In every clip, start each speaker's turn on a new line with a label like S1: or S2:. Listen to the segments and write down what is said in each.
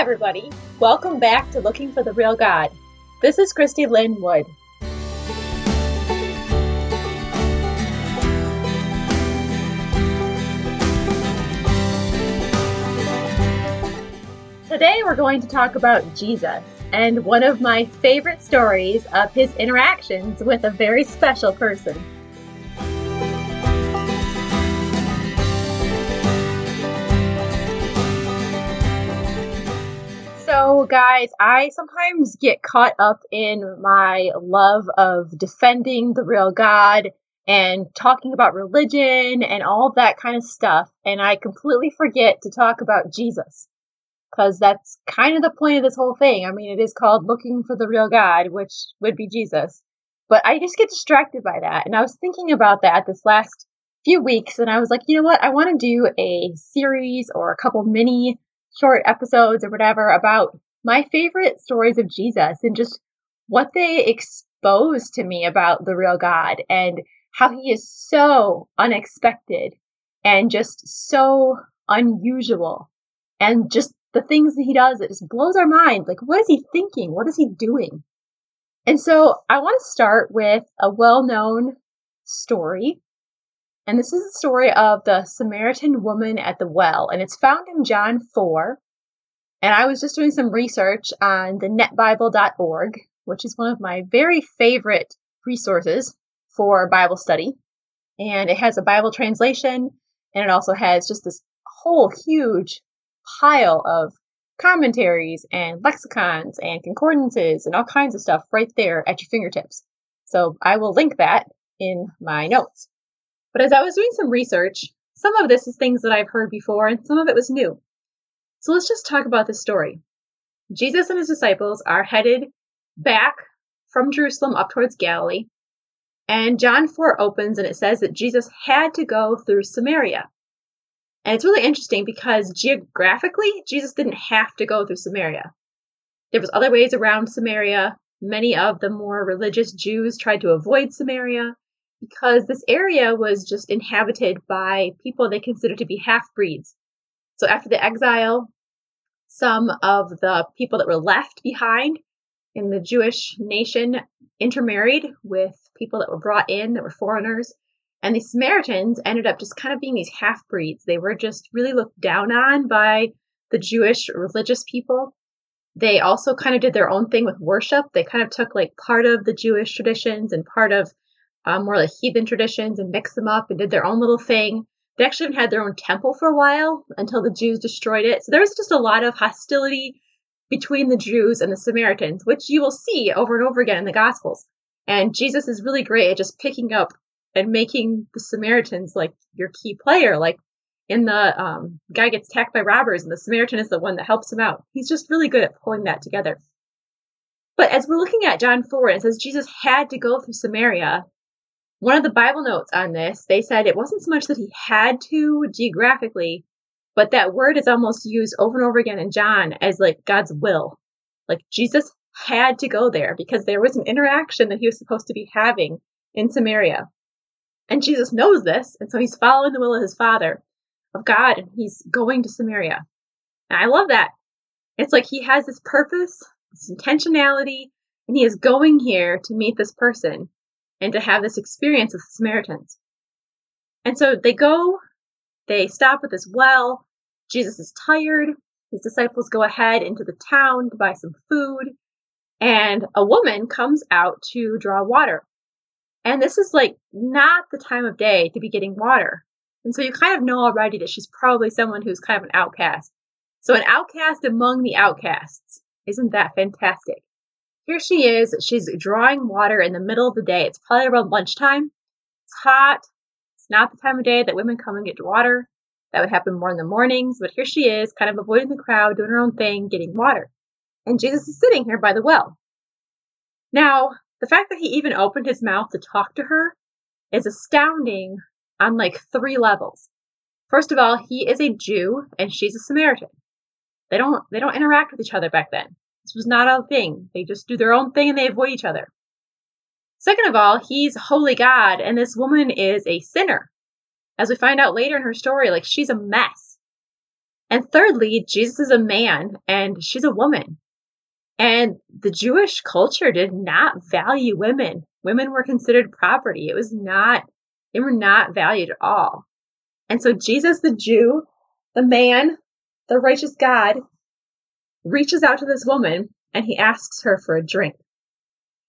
S1: everybody. Welcome back to Looking for the Real God. This is Christy Lynne Wood. Today we're going to talk about Jesus and one of my favorite stories of his interactions with a very special person. Guys, I sometimes get caught up in my love of defending the real God and talking about religion and all that kind of stuff, and I completely forget to talk about Jesus. Because that's kind of the point of this whole thing. I mean, it is called Looking for the Real God, which would be Jesus. But I just get distracted by that. And I was thinking about that this last few weeks, and I was like, you know what? I want to do a series or a couple mini short episodes or whatever about my favorite stories of Jesus and just what they expose to me about the real God and how he is so unexpected and just so unusual. And just the things that he does it just blows our mind. Like what is he thinking? What is he doing? And so i want to start with a well-known story. And this is the story of the Samaritan woman at the well, and it's found in John 4. And I was just doing some research on the netbible.org, which is one of my very favorite resources for Bible study. And it has a Bible translation, and it also has just this whole huge pile of commentaries and lexicons and concordances and all kinds of stuff right there at your fingertips. So I will link that in my notes. But as I was doing some research, some of this is things that I've heard before and some of it was new. So let's just talk about this story. Jesus and his disciples are headed back from Jerusalem up towards Galilee. And John 4 opens and it says that Jesus had to go through Samaria. And it's really interesting because geographically, Jesus didn't have to go through Samaria. There was other ways around Samaria. Many of the more religious Jews tried to avoid Samaria because this area was just inhabited by people they considered to be half breeds. So after the exile, some of the people that were left behind in the Jewish nation intermarried with people that were brought in that were foreigners. And the Samaritans ended up just kind of being these half breeds. They were just really looked down on by the Jewish religious people. They also kind of did their own thing with worship. They kind of took like part of the Jewish traditions and part of um, more like heathen traditions and mixed them up and did their own little thing. They actually even had their own temple for a while until the Jews destroyed it. So there was just a lot of hostility between the Jews and the Samaritans, which you will see over and over again in the Gospels. And Jesus is really great at just picking up and making the Samaritans like your key player. Like in the um, guy gets attacked by robbers, and the Samaritan is the one that helps him out. He's just really good at pulling that together. But as we're looking at John 4, it says Jesus had to go through Samaria one of the Bible notes on this, they said it wasn't so much that he had to geographically, but that word is almost used over and over again in John as like God's will. Like Jesus had to go there because there was an interaction that he was supposed to be having in Samaria. And Jesus knows this, and so he's following the will of his Father, of God, and he's going to Samaria. And I love that. It's like he has this purpose, this intentionality, and he is going here to meet this person and to have this experience with the Samaritans. And so they go, they stop at this well. Jesus is tired. His disciples go ahead into the town to buy some food. And a woman comes out to draw water. And this is like not the time of day to be getting water. And so you kind of know already that she's probably someone who's kind of an outcast. So an outcast among the outcasts. Isn't that fantastic? Here she is. She's drawing water in the middle of the day. It's probably around lunchtime. It's hot. It's not the time of day that women come and get water. That would happen more in the mornings, but here she is, kind of avoiding the crowd, doing her own thing, getting water. And Jesus is sitting here by the well. Now, the fact that he even opened his mouth to talk to her is astounding on like three levels. First of all, he is a Jew and she's a Samaritan. They don't they don't interact with each other back then. This was not a thing. They just do their own thing and they avoid each other. Second of all, he's holy God, and this woman is a sinner. As we find out later in her story, like she's a mess. And thirdly, Jesus is a man and she's a woman. And the Jewish culture did not value women. Women were considered property. It was not, they were not valued at all. And so Jesus, the Jew, the man, the righteous God, reaches out to this woman and he asks her for a drink.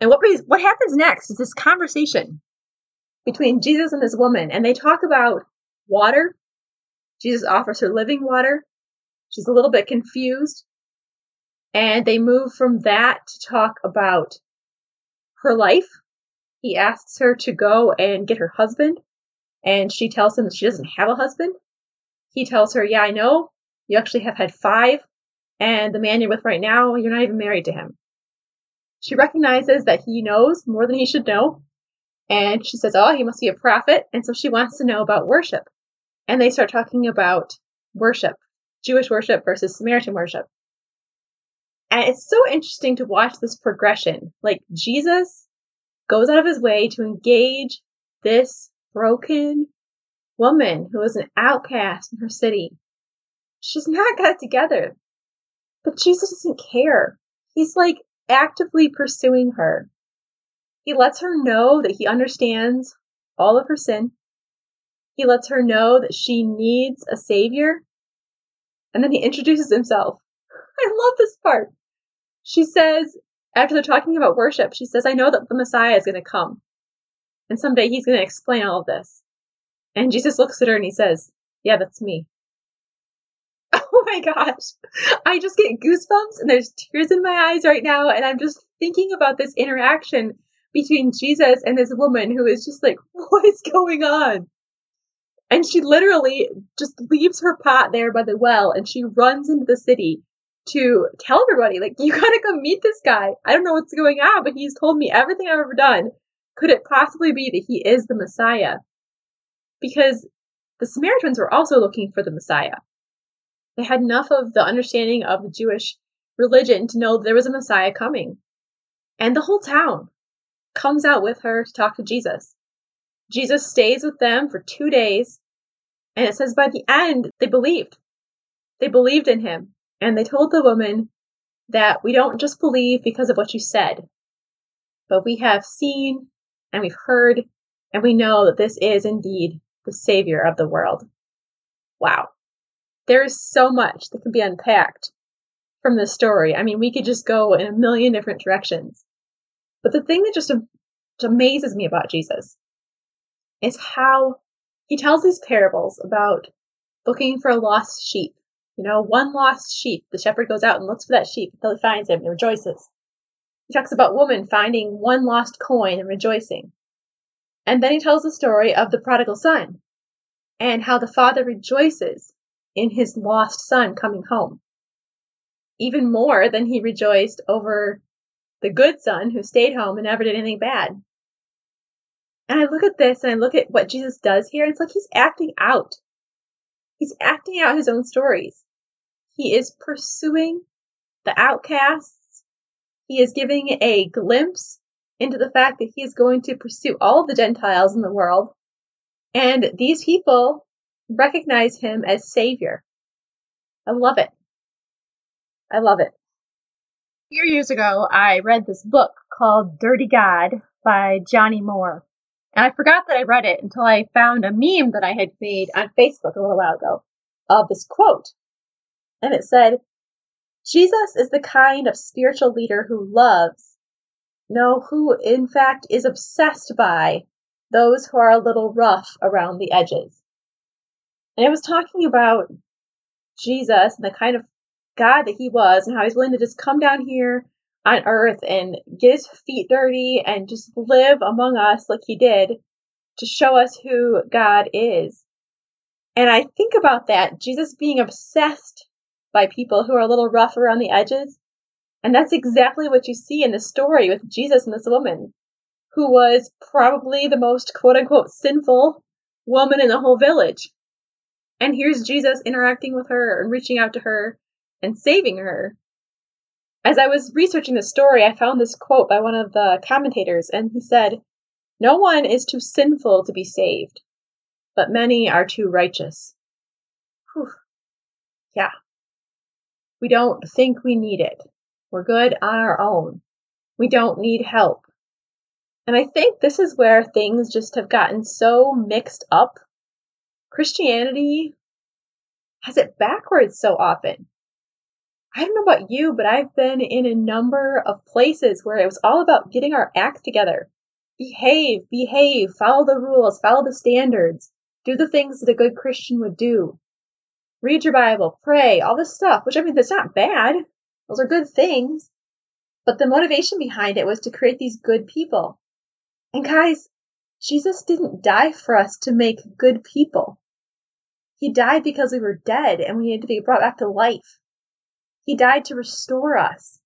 S1: And what, what happens next is this conversation between Jesus and this woman, and they talk about water. Jesus offers her living water. She's a little bit confused. And they move from that to talk about her life. He asks her to go and get her husband, and she tells him that she doesn't have a husband. He tells her, Yeah, I know. You actually have had five, and the man you're with right now, you're not even married to him. She recognizes that he knows more than he should know, and she says, Oh, he must be a prophet. And so she wants to know about worship. And they start talking about worship, Jewish worship versus Samaritan worship. And it's so interesting to watch this progression. Like Jesus goes out of his way to engage this broken woman who is an outcast in her city. She's not got it together. But Jesus doesn't care. He's like actively pursuing her. He lets her know that he understands all of her sin. He lets her know that she needs a savior. And then he introduces himself. I love this part. She says, after they're talking about worship, she says, I know that the Messiah is going to come. And someday he's going to explain all of this. And Jesus looks at her and he says, Yeah, that's me. My gosh. I just get goosebumps and there's tears in my eyes right now. And I'm just thinking about this interaction between Jesus and this woman who is just like, What is going on? And she literally just leaves her pot there by the well and she runs into the city to tell everybody, like, you gotta come meet this guy. I don't know what's going on, but he's told me everything I've ever done. Could it possibly be that he is the Messiah? Because the Samaritans were also looking for the Messiah. They had enough of the understanding of the Jewish religion to know there was a Messiah coming. And the whole town comes out with her to talk to Jesus. Jesus stays with them for two days, and it says by the end, they believed. They believed in him, and they told the woman that we don't just believe because of what you said, but we have seen and we've heard, and we know that this is indeed the Savior of the world. Wow. There is so much that can be unpacked from this story. I mean, we could just go in a million different directions. But the thing that just amazes me about Jesus is how he tells these parables about looking for a lost sheep. You know, one lost sheep. The shepherd goes out and looks for that sheep until he finds him and rejoices. He talks about woman finding one lost coin and rejoicing. And then he tells the story of the prodigal son and how the father rejoices in his lost son coming home. Even more than he rejoiced over the good son who stayed home and never did anything bad. And I look at this and I look at what Jesus does here, and it's like he's acting out. He's acting out his own stories. He is pursuing the outcasts. He is giving a glimpse into the fact that he is going to pursue all the Gentiles in the world. And these people recognize him as Savior. I love it. I love it. A few years ago, I read this book called Dirty God by Johnnie Moore. And I forgot that I read it until I found a meme that I had made on Facebook a little while ago of this quote. And it said, Jesus is the kind of spiritual leader who loves, no, who in fact is obsessed by those who are a little rough around the edges. And it was talking about Jesus and the kind of God that he was and how he's willing to just come down here on earth and get his feet dirty and just live among us like he did to show us who God is. And I think about that, Jesus being obsessed by people who are a little rough around the edges. And that's exactly what you see in the story with Jesus and this woman, who was probably the most quote unquote sinful woman in the whole village. And here's Jesus interacting with her and reaching out to her and saving her. As I was researching the story, I found this quote by one of the commentators, and he said, No one is too sinful to be saved, but many are too righteous. Whew. Yeah. We don't think we need it. We're good on our own. We don't need help. And I think this is where things just have gotten so mixed up. Christianity has it backwards so often. I don't know about you, but I've been in a number of places where it was all about getting our act together. Behave, behave, follow the rules, follow the standards, do the things that a good Christian would do. Read your Bible, pray, all this stuff, which I mean, that's not bad. Those are good things. But the motivation behind it was to create these good people. And guys, Jesus didn't die for us to make good people. He died because we were dead and we needed to be brought back to life. He died to restore us.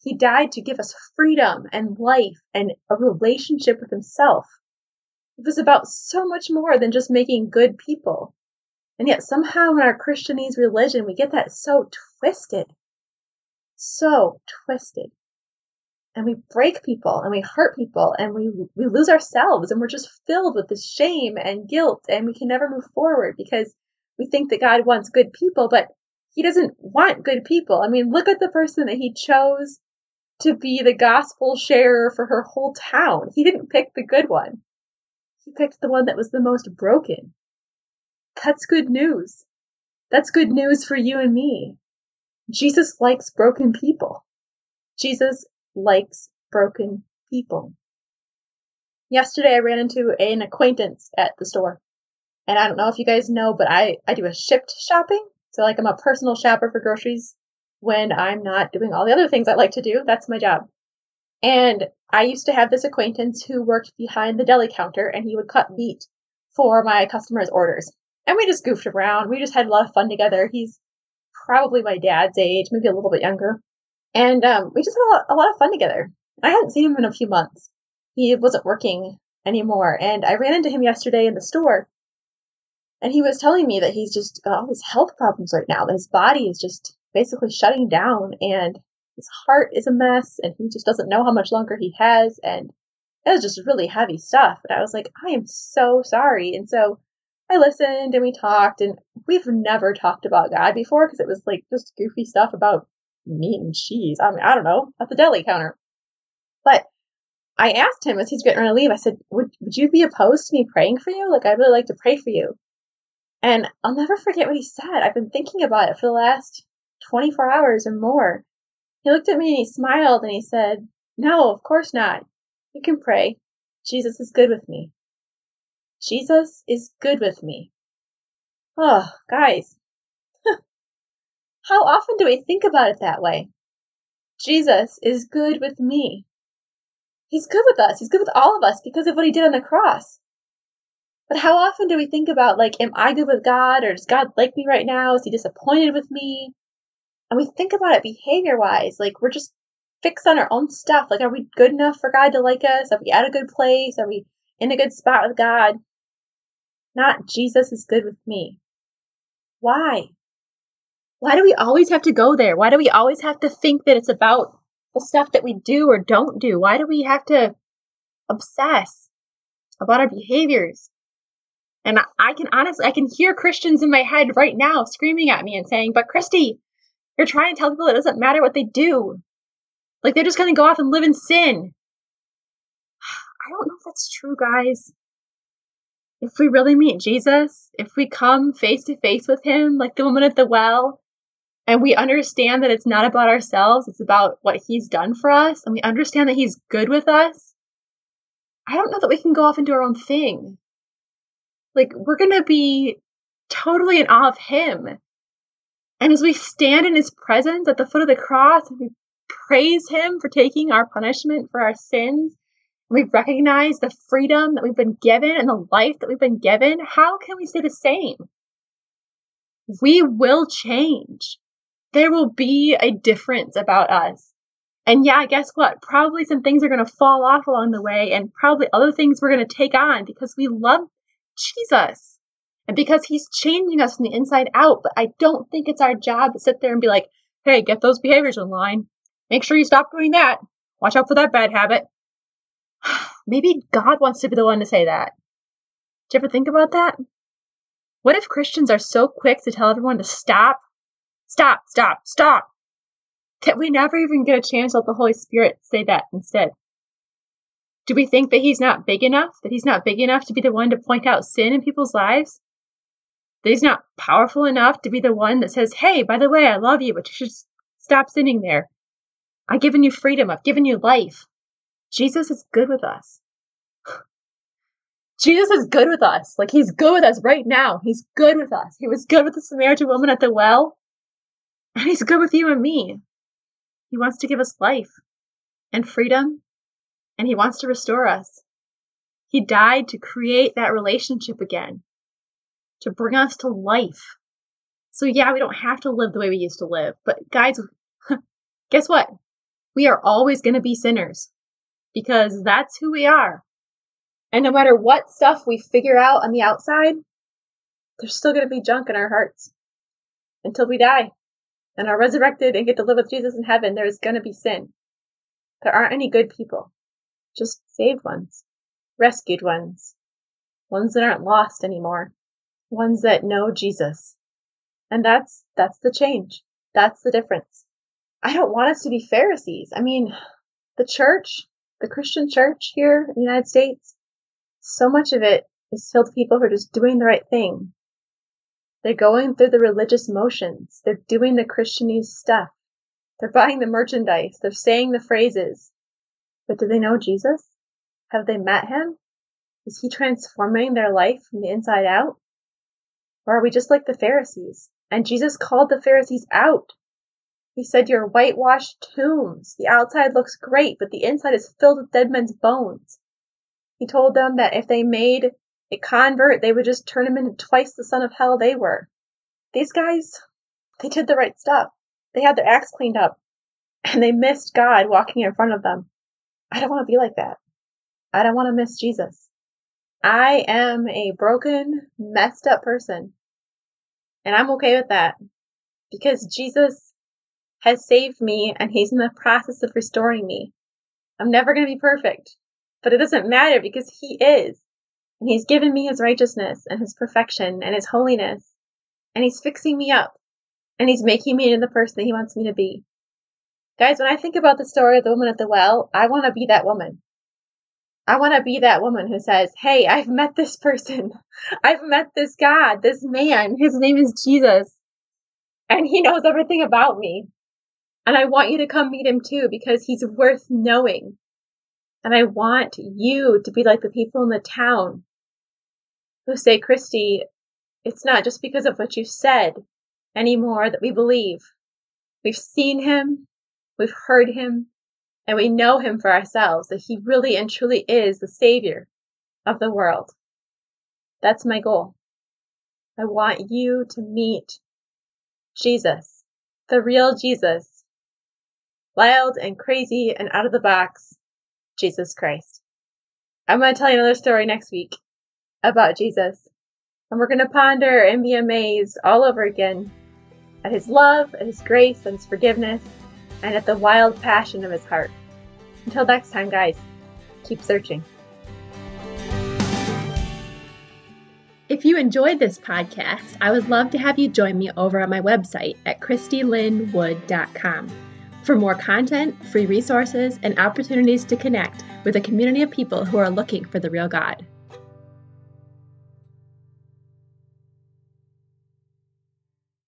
S1: He died to give us freedom and life and a relationship with Himself. It was about so much more than just making good people. And yet, somehow, in our Christianese religion, we get that so twisted. So twisted. And we break people and we hurt people and we, we lose ourselves and we're just filled with this shame and guilt and we can never move forward because we think that God wants good people, but he doesn't want good people. I mean, look at the person that he chose to be the gospel sharer for her whole town. He didn't pick the good one. He picked the one that was the most broken. That's good news. That's good news for you and me. Jesus likes broken people. Jesus likes broken people. Yesterday I ran into an acquaintance at the store. And I don't know if you guys know, but I, I do a Shipt shopping. So like I'm a personal shopper for groceries when I'm not doing all the other things I like to do. That's my job. And I used to have this acquaintance who worked behind the deli counter and he would cut meat for my customers' orders. And we just goofed around. We just had a lot of fun together. He's probably my dad's age, maybe a little bit younger. And um, we just had a lot, a lot of fun together. I hadn't seen him in a few months. He wasn't working anymore. And I ran into him yesterday in the store and he was telling me that he's just got all these health problems right now, that his body is just basically shutting down and his heart is a mess and he just doesn't know how much longer he has. And it was just really heavy stuff. And I was like, I am so sorry. And so I listened and we talked and we've never talked about God before because it was like just goofy stuff about meat and cheese. I mean, I don't know, at the deli counter. But I asked him as he's getting ready to leave, I said, would, would you be opposed to me praying for you? Like, I'd really like to pray for you. And I'll never forget what he said. I've been thinking about it for the last 24 hours or more. He looked at me and he smiled and he said, No, of course not. You can pray. Jesus is good with me. Jesus is good with me. Oh, guys. How often do we think about it that way? Jesus is good with me. He's good with us. He's good with all of us because of what he did on the cross. But how often do we think about, like, am I good with God? Or does God like me right now? Is he disappointed with me? And we think about it behavior wise. Like, we're just fixed on our own stuff. Like, are we good enough for God to like us? Are we at a good place? Are we in a good spot with God? Not Jesus is good with me. Why? Why do we always have to go there? Why do we always have to think that it's about the stuff that we do or don't do? Why do we have to obsess about our behaviors? And I can honestly, I can hear Christians in my head right now screaming at me and saying, but Christy, you're trying to tell people it doesn't matter what they do. Like they're just going to go off and live in sin. I don't know if that's true, guys. If we really meet Jesus, if we come face to face with him, like the woman at the well, and we understand that it's not about ourselves, it's about what he's done for us, and we understand that he's good with us, I don't know that we can go off and do our own thing. Like, we're going to be totally in awe of Him. And as we stand in His presence at the foot of the cross and we praise Him for taking our punishment for our sins, and we recognize the freedom that we've been given and the life that we've been given, how can we stay the same? We will change. There will be a difference about us. And yeah, guess what? Probably some things are going to fall off along the way, and probably other things we're going to take on because we love Jesus. And because he's changing us from the inside out, but I don't think it's our job to sit there and be like, hey, get those behaviors in line. Make sure you stop doing that. Watch out for that bad habit. Maybe God wants to be the one to say that. Did you ever think about that? What if Christians are so quick to tell everyone to stop stop, stop, stop. That we never even get a chance to let the Holy Spirit say that instead. Do we think that he's not big enough? That he's not big enough to be the one to point out sin in people's lives? That he's not powerful enough to be the one that says, hey, by the way, I love you, but you should stop sinning there. I've given you freedom. I've given you life. Jesus is good with us. Jesus is good with us. Like he's good with us right now. He's good with us. He was good with the Samaritan woman at the well. And he's good with you and me. He wants to give us life and freedom and he wants to restore us. He died to create that relationship again, to bring us to life. So, yeah, we don't have to live the way we used to live. But, guys, guess what? We are always going to be sinners because that's who we are. And no matter what stuff we figure out on the outside, there's still going to be junk in our hearts until we die and are resurrected and get to live with Jesus in heaven. There's going to be sin. There aren't any good people just saved ones, rescued ones, ones that aren't lost anymore, ones that know Jesus. And that's that's the change. That's the difference. I don't want us to be Pharisees. I mean, the church, the Christian church here in the United States, so much of it is filled with people who are just doing the right thing. They're going through the religious motions. They're doing the Christianese stuff. They're buying the merchandise. They're saying the phrases. But do they know Jesus? Have they met him? Is he transforming their life from the inside out? Or are we just like the Pharisees? And Jesus called the Pharisees out. He said, You're whitewashed tombs. The outside looks great, but the inside is filled with dead men's bones. He told them that if they made a convert, they would just turn him into twice the son of hell they were. These guys, they did the right stuff. They had their acts cleaned up, and they missed God walking in front of them. I don't want to be like that. I don't want to miss Jesus. I am a broken, messed up person. And I'm okay with that because Jesus has saved me and he's in the process of restoring me. I'm never going to be perfect, but it doesn't matter because he is. And he's given me his righteousness and his perfection and his holiness. And he's fixing me up. And he's making me into the person that he wants me to be. Guys, when I think about the story of the woman at the well, I want to be that woman. I want to be that woman who says, Hey, I've met this person. I've met this God, this man. His name is Jesus. And he knows everything about me. And I want you to come meet him too because he's worth knowing. And I want you to be like the people in the town who say, Christy, it's not just because of what you said anymore that we believe. We've seen him. We've heard him and we know him for ourselves that he really and truly is the savior of the world. That's my goal. I want you to meet Jesus, the real Jesus, wild and crazy and out of the box, Jesus Christ. I'm going to tell you another story next week about Jesus, and we're going to ponder and be amazed all over again at his love, at his grace, and his forgiveness and at the wild passion of his heart. Until next time, guys, keep searching. If you enjoyed this podcast, I would love to have you join me over on my website at christylynnewood.com for more content, free resources, and opportunities to connect with a community of people who are looking for the real God.